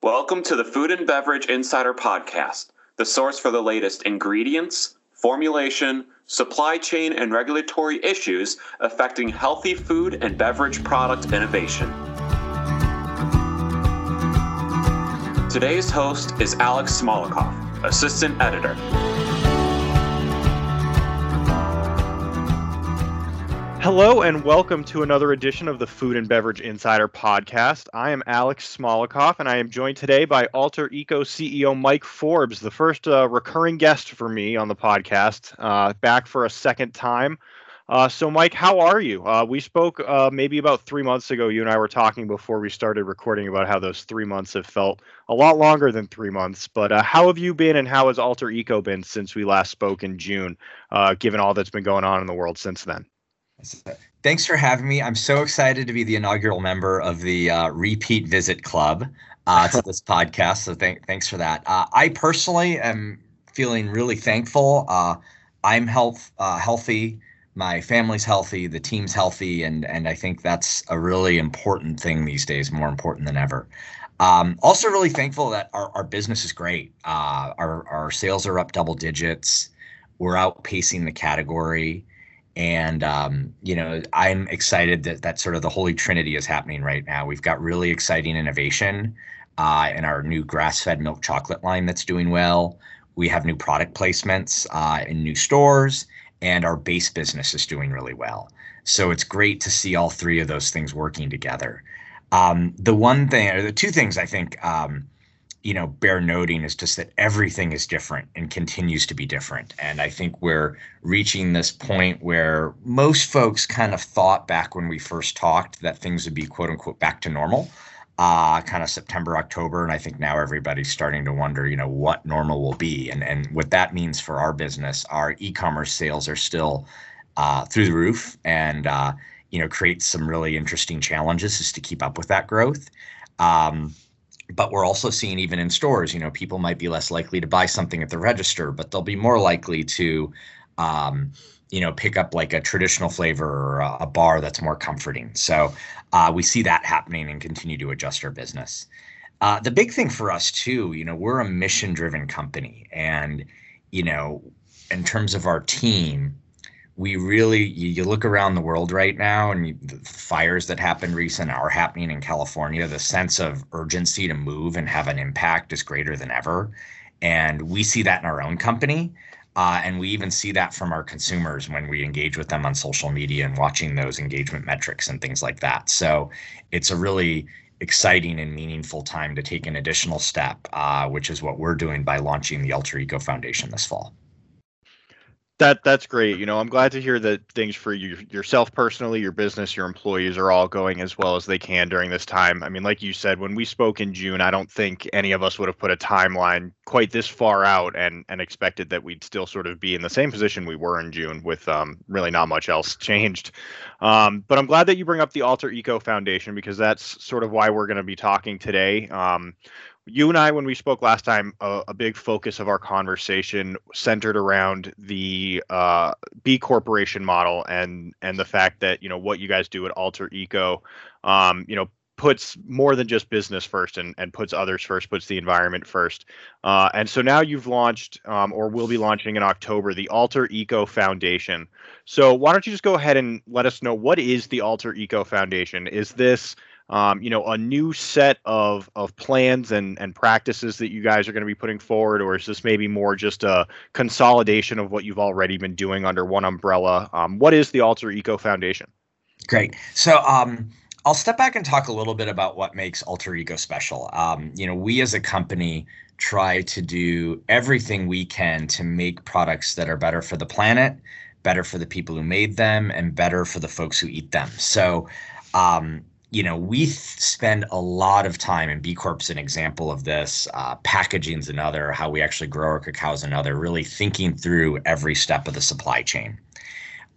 Welcome to the Food and Beverage Insider Podcast, the source for the latest ingredients, formulation, supply chain, and regulatory issues affecting healthy food and beverage product innovation. Today's host is Alex Smolikoff, Assistant Editor. Hello and welcome to another edition of the Food and Beverage Insider podcast. I am Alex Smolikoff and I am joined today by Alter Eco CEO Mike Forbes, the first uh, recurring guest for me on the podcast, uh, back for a second time. Uh, so, Mike, how are you? Uh, we spoke uh, maybe about three months ago. You and I were talking before we started recording about how those three months have felt a lot longer than three months. But uh, how have you been and how has Alter Eco been since we last spoke in June, given all that's been going on in the world since then? Thanks for having me. I'm so excited to be the inaugural member of the uh, Repeat Visit Club uh, to this podcast. So th- thanks for that. Uh, I personally am feeling really thankful. Uh, I'm health uh, healthy. My family's healthy. The team's healthy, and and I think that's a really important thing these days, more important than ever. Um, also, really thankful that our, our business is great. Uh, our our sales are up double digits. We're outpacing the category and um, you know i'm excited that that sort of the holy trinity is happening right now. We've got really exciting innovation uh, in our new grass-fed milk chocolate line that's doing well. We have new product placements uh, in new stores and our base business is doing really well. So it's great to see all three of those things working together. Um, the one thing or the two things i think um, you know bear noting is just that everything is different and continues to be different. And i think we're reaching this point where most folks kind of thought back when we first talked that things would be quote unquote back to normal uh, kind of september october. And i think now everybody's starting to wonder you know what normal will be. And and what that means for our business our e-commerce sales are still uh, through the roof and uh, you know creates some really interesting challenges just to keep up with that growth. Um, but we're also seeing even in stores you know people might be less likely to buy something at the register but they'll be more likely to um, you know pick up like a traditional flavor or a, bar that's more comforting. So uh, we see that happening and continue to adjust our business. Uh, the big thing for us too you know we're a mission driven company. And you know in terms of our team we really you, you, look around the world right now and you, the fires that happened recent are happening in california. The sense of urgency to move and have an impact is greater than ever. And we see that in our own company uh, and we even see that from our consumers when we engage with them on social media and watching those engagement metrics and things like that. So it's a really exciting and meaningful time to take an additional step uh, which is what we're doing by launching the alter eco foundation this fall that that's great. You know, I'm glad to hear that things for you yourself personally, your business, your employees are all going as well as they can during this time. I mean, like you said, when we spoke in June, I don't think any of us would have put a timeline quite this far out and and expected that we'd still sort of be in the same position we were in June with um, really not much else changed. Um, but I'm glad that you bring up the Alter Eco Foundation because that's sort of why we're going to be talking today. Um, you and I, when we spoke last time, a, a big focus of our conversation centered around the uh, B corporation model and and the fact that you know what you guys do at Alter Eco, um, you know, puts more than just business first and, and puts others first, puts the environment first. Uh, and so now you've launched um, or will be launching in October the Alter Eco Foundation. So why don't you just go ahead and let us know what is the Alter Eco Foundation? Is this um, you know, a new set of of plans and and practices that you guys are going to be putting forward, or is this maybe more just a consolidation of what you've already been doing under one umbrella? Um, what is the Alter Eco Foundation? Great. So. Um, I'll step back and talk a little bit about what makes Alter Eco special. Um, you know, we as a company try to do everything we can to make products that are better for the planet, better for the people who made them, and better for the folks who eat them. So, um, you know, we th- spend a lot of time, and B Corp's an example of this. Uh, packaging's another. How we actually grow our cacao is another. Really thinking through every step of the supply chain.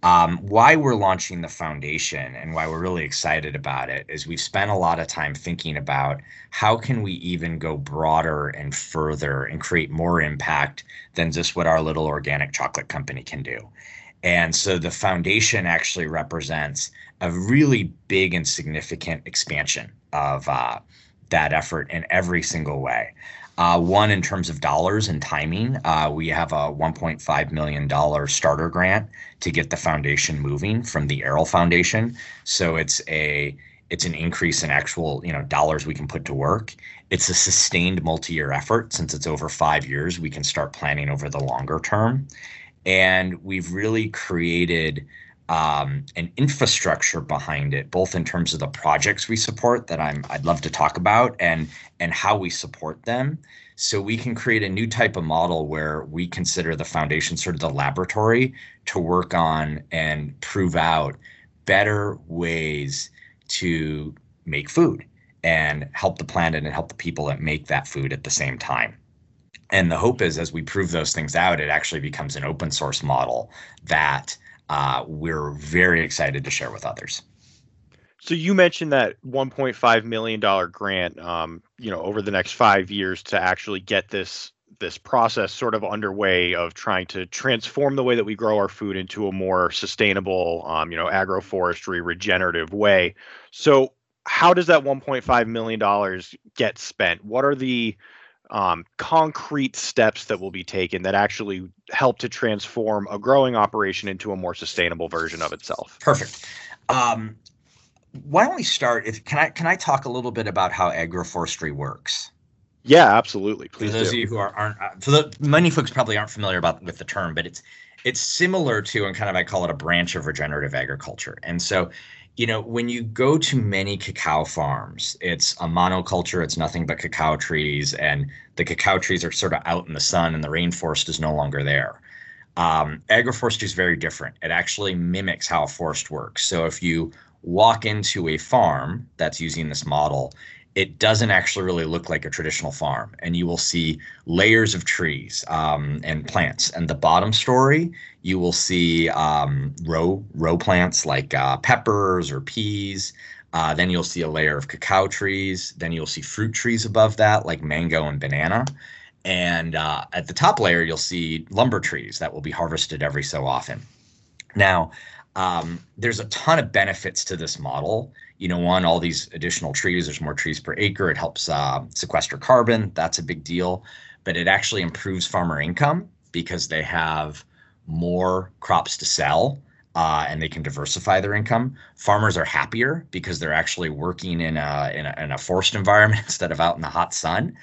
Um, why we're launching the foundation and why we're really excited about it is we've spent a lot of time thinking about how can we even go broader and further and create more impact than just what our little organic chocolate company can do. And so the foundation actually represents a really big and significant expansion of uh, that effort in every single way. Uh, one in terms of dollars and timing, uh, we have a 1.5 million dollar starter grant to get the foundation moving from the Errol Foundation. So it's a it's an increase in actual you know dollars we can put to work. It's a sustained multi-year effort since it's over five years. We can start planning over the longer term, and we've really created um, an infrastructure behind it, both in terms of the projects we support that I'm I'd love to talk about and and how we support them. So we can create a new type of model where we consider the foundation sort of the laboratory to work on and prove out better ways to make food and help the planet and help the people that make that food at the same time. And the hope is as we prove those things out, it actually becomes an open source model that uh, we're very excited to share with others. So you mentioned that 1.5 million dollar grant, um, you know, over the next five years to actually get this this process sort of underway of trying to transform the way that we grow our food into a more sustainable, um, you know, agroforestry regenerative way. So how does that 1.5 million dollars get spent? What are the um, concrete steps that will be taken that actually help to transform a growing operation into a more sustainable version of itself. Perfect. Um, why don't we start? If can I can I talk a little bit about how agroforestry works? Yeah, absolutely. Please. For those do. of you who are, aren't, uh, for the many folks probably aren't familiar about with the term, but it's it's similar to and kind of I call it a branch of regenerative agriculture. And so you know, when you go to many cacao farms, it's a monoculture, it's nothing but cacao trees, and the cacao trees are sort of out in the sun and the rainforest is no longer there. Um, agroforestry is very different. It actually mimics how a forest works. So if you walk into a farm that's using this model, it doesn't actually really look like a traditional farm. And you will see layers of trees um, and plants. And the bottom story, you will see um, row row plants like uh, peppers or peas. Uh, then you'll see a layer of cacao trees. Then you'll see fruit trees above that, like mango and banana. And uh, at the top layer, you'll see lumber trees that will be harvested every so often. Now, um, there's a ton of benefits to this model you know, one, all these additional trees, there's more trees per acre. It helps uh, sequester carbon. That's a big deal. But it actually improves farmer income because they have more crops to sell uh, and they can diversify their income. Farmers are happier because they're actually working in a, in a, in a forest environment instead of out in the hot sun.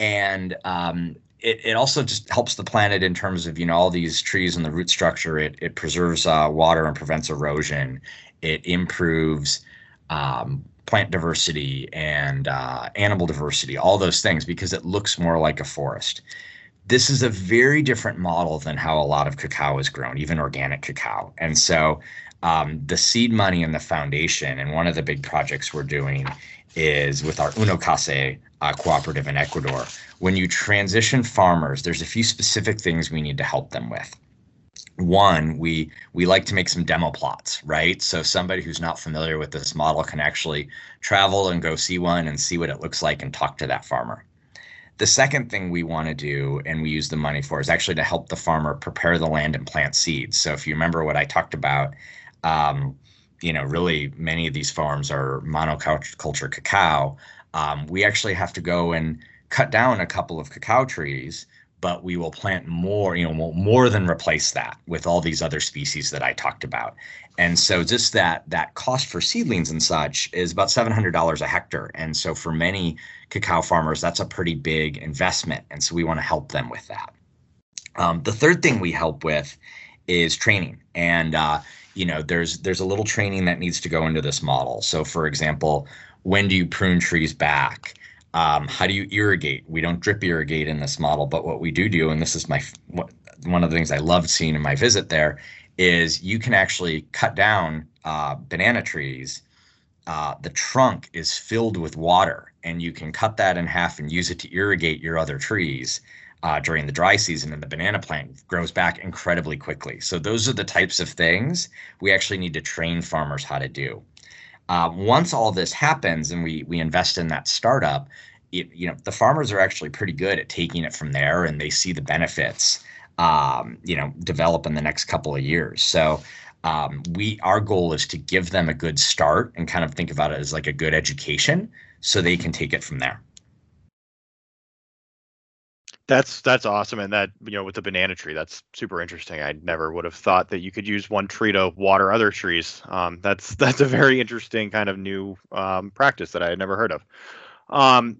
And um, it, it also just helps the planet in terms of you know all these trees and the root structure it, it preserves uh, water and prevents erosion it improves um, plant diversity and uh, animal diversity, all those things, because it looks more like a forest. This is a very different model than how a lot of cacao is grown, even organic cacao. And so um, the seed money and the foundation, and one of the big projects we're doing is with our UNOCACE uh, cooperative in Ecuador. When you transition farmers, there's a few specific things we need to help them with. One we we like to make some demo plots right? So somebody who's not familiar with this model can actually travel and go see one and see what it looks like and talk to that farmer. The second thing we want to do and we use the money for is actually to help the farmer prepare the land and plant seeds. So if you remember what i talked about um, you know really many of these farms are monoculture cacao. Um, we actually have to go and cut down a couple of cacao trees but we will plant more, you know, more than replace that with all these other species that I talked about. And so just that that cost for seedlings and such is about $700 a hectare. And so for many cacao farmers, that's a pretty big investment. And so we want to help them with that. Um, the third thing we help with is training. And uh, you know, there's there's a little training that needs to go into this model. So for example, when do you prune trees back? Um, how do you irrigate? We don't drip irrigate in this model, but what we do do, and this is my one of the things I loved seeing in my visit there, is you can actually cut down uh, banana trees. Uh, the trunk is filled with water, and you can cut that in half and use it to irrigate your other trees. Uh, during the dry season and the banana plant grows back incredibly quickly. So those are the types of things we actually need to train farmers how to do. Uh, once all this happens and we we invest in that startup, it, you know the farmers are actually pretty good at taking it from there, and they see the benefits, um, you know, develop in the next couple of years. So. Um, we our goal is to give them a good start and kind of think about it as like a good education so they can take it from there. That's that's awesome, and that you know with the banana tree, that's super interesting. I never would have thought that you could use one tree to water other trees. Um, that's that's a very interesting kind of new um, practice that I had never heard of. Um,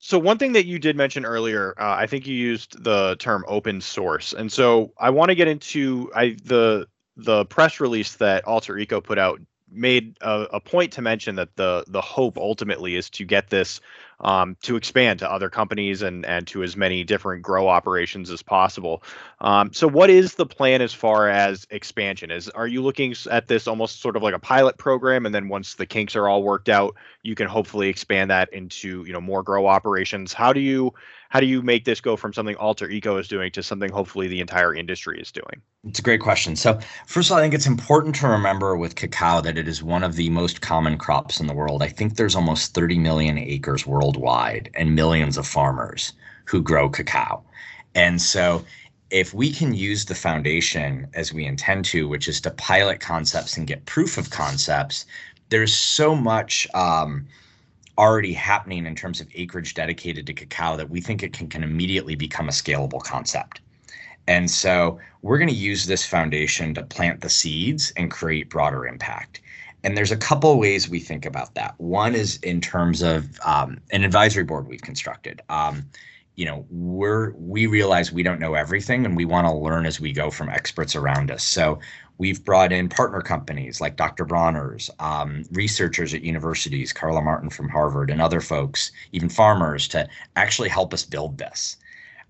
so one thing that you did mention earlier, uh, I think you used the term open source, and so I want to get into I the the press release that Alter Eco put out made a, a, point to mention that the the hope ultimately is to get this um, to expand to other companies and and to as many different grow operations as possible. Um, so, what is the plan as far as expansion? Is are you looking at this almost sort of like a pilot program, and then once the kinks are all worked out, you can hopefully expand that into you know more grow operations? How do you how do you make this go from something Alter Eco is doing to something hopefully the entire industry is doing? It's a great question. So, first of all, I think it's important to remember with cacao that it is one of the most common crops in the world. I think there's almost 30 million acres worldwide and millions of farmers who grow cacao. And so, if we can use the foundation as we intend to, which is to pilot concepts and get proof of concepts, there's so much. Um, already happening in terms of acreage dedicated to cacao that we think it can, can immediately become a scalable concept. And so we're going to use this foundation to plant the seeds and create broader impact. And there's a couple ways we think about that. One is in terms of um, an advisory board we've constructed. Um, you know, we're we realize we don't know everything, and we want to learn as we go from experts around us. So We've brought in partner companies like Dr. Bronner's, um, researchers at universities, Carla Martin from Harvard, and other folks, even farmers, to actually help us build this.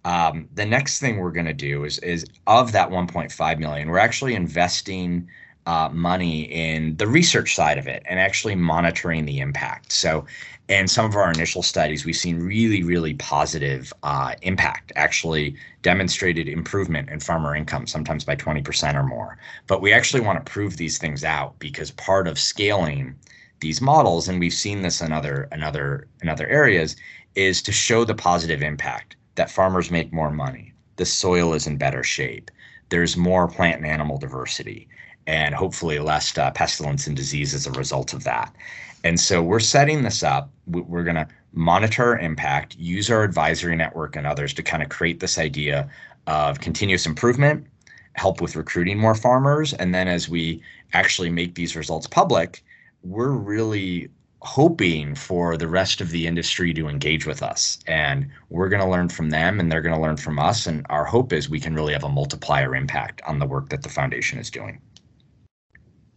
Um, the next thing we're going to do is, is of that 1.5 million, we're actually investing uh, money in the research side of it and actually monitoring the impact. So, in some of our initial studies, we've seen really, really positive uh, impact, actually demonstrated improvement in farmer income, sometimes by 20% or more. But we actually want to prove these things out because part of scaling these models, and we've seen this in other, in other, in other areas, is to show the positive impact that farmers make more money, the soil is in better shape, there's more plant and animal diversity and hopefully less uh, pestilence and disease as a result of that. And so we're setting this up. We're going to monitor impact, use our advisory network and others to kind of create this idea of continuous improvement, help with recruiting more farmers. And then as we actually make these results public, we're really hoping for the rest of the industry to engage with us and we're going to learn from them and they're going to learn from us and our hope is we can really have a multiplier impact on the work that the foundation is doing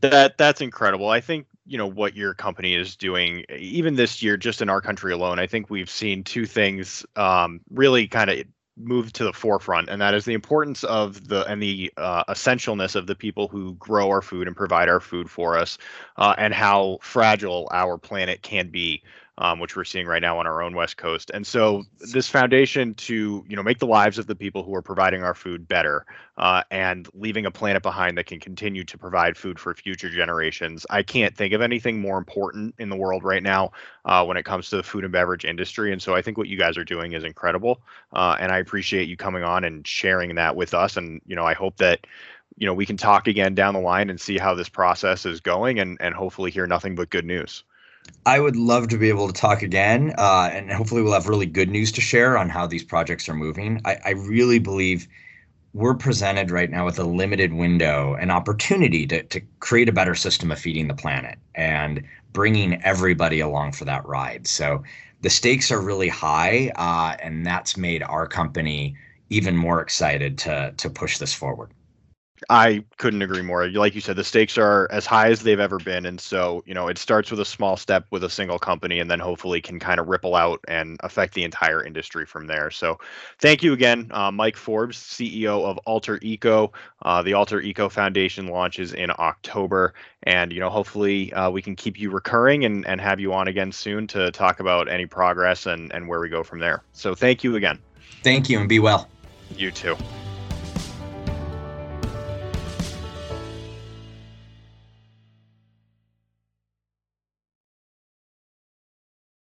that that's incredible. I think you know what your company is doing even this year just in our country alone i think we've seen two things um, really kind of move to the forefront and that is the importance of the and the uh, essentialness of the people who grow our food and provide our food for us uh, and how fragile our planet can be um, which we're seeing right now on our own west coast. And so this foundation to you know make the lives of the people who are providing our food better uh, and leaving a planet behind that can continue to provide food for future generations i can't think of anything more important in the world right now uh, when it comes to the food and beverage industry. And so i think what you guys are doing is incredible uh, and i appreciate you coming on and sharing that with us. And you know i hope that you know we can talk again down the line and see how this process is going and and hopefully hear nothing but good news I would love to be able to talk again, uh, and hopefully we'll have really good news to share on how these projects are moving. I, I really believe we're presented right now with a limited window, an opportunity to, to create a better system of feeding the planet and bringing everybody along for that ride. So the stakes are really high, uh, and that's made our company even more excited to to push this forward. I couldn't agree more. Like you said, the stakes are as high as they've ever been. And so, you know, it starts with a small step with a single company and then hopefully can kind of ripple out and affect the entire industry from there. So, thank you again, uh, Mike Forbes, CEO of Alter Eco. Uh, the Alter Eco Foundation launches in October. And, you know, hopefully uh, we can keep you recurring and, and have you on again soon to talk about any progress and, and where we go from there. So, thank you again. Thank you and be well. You too.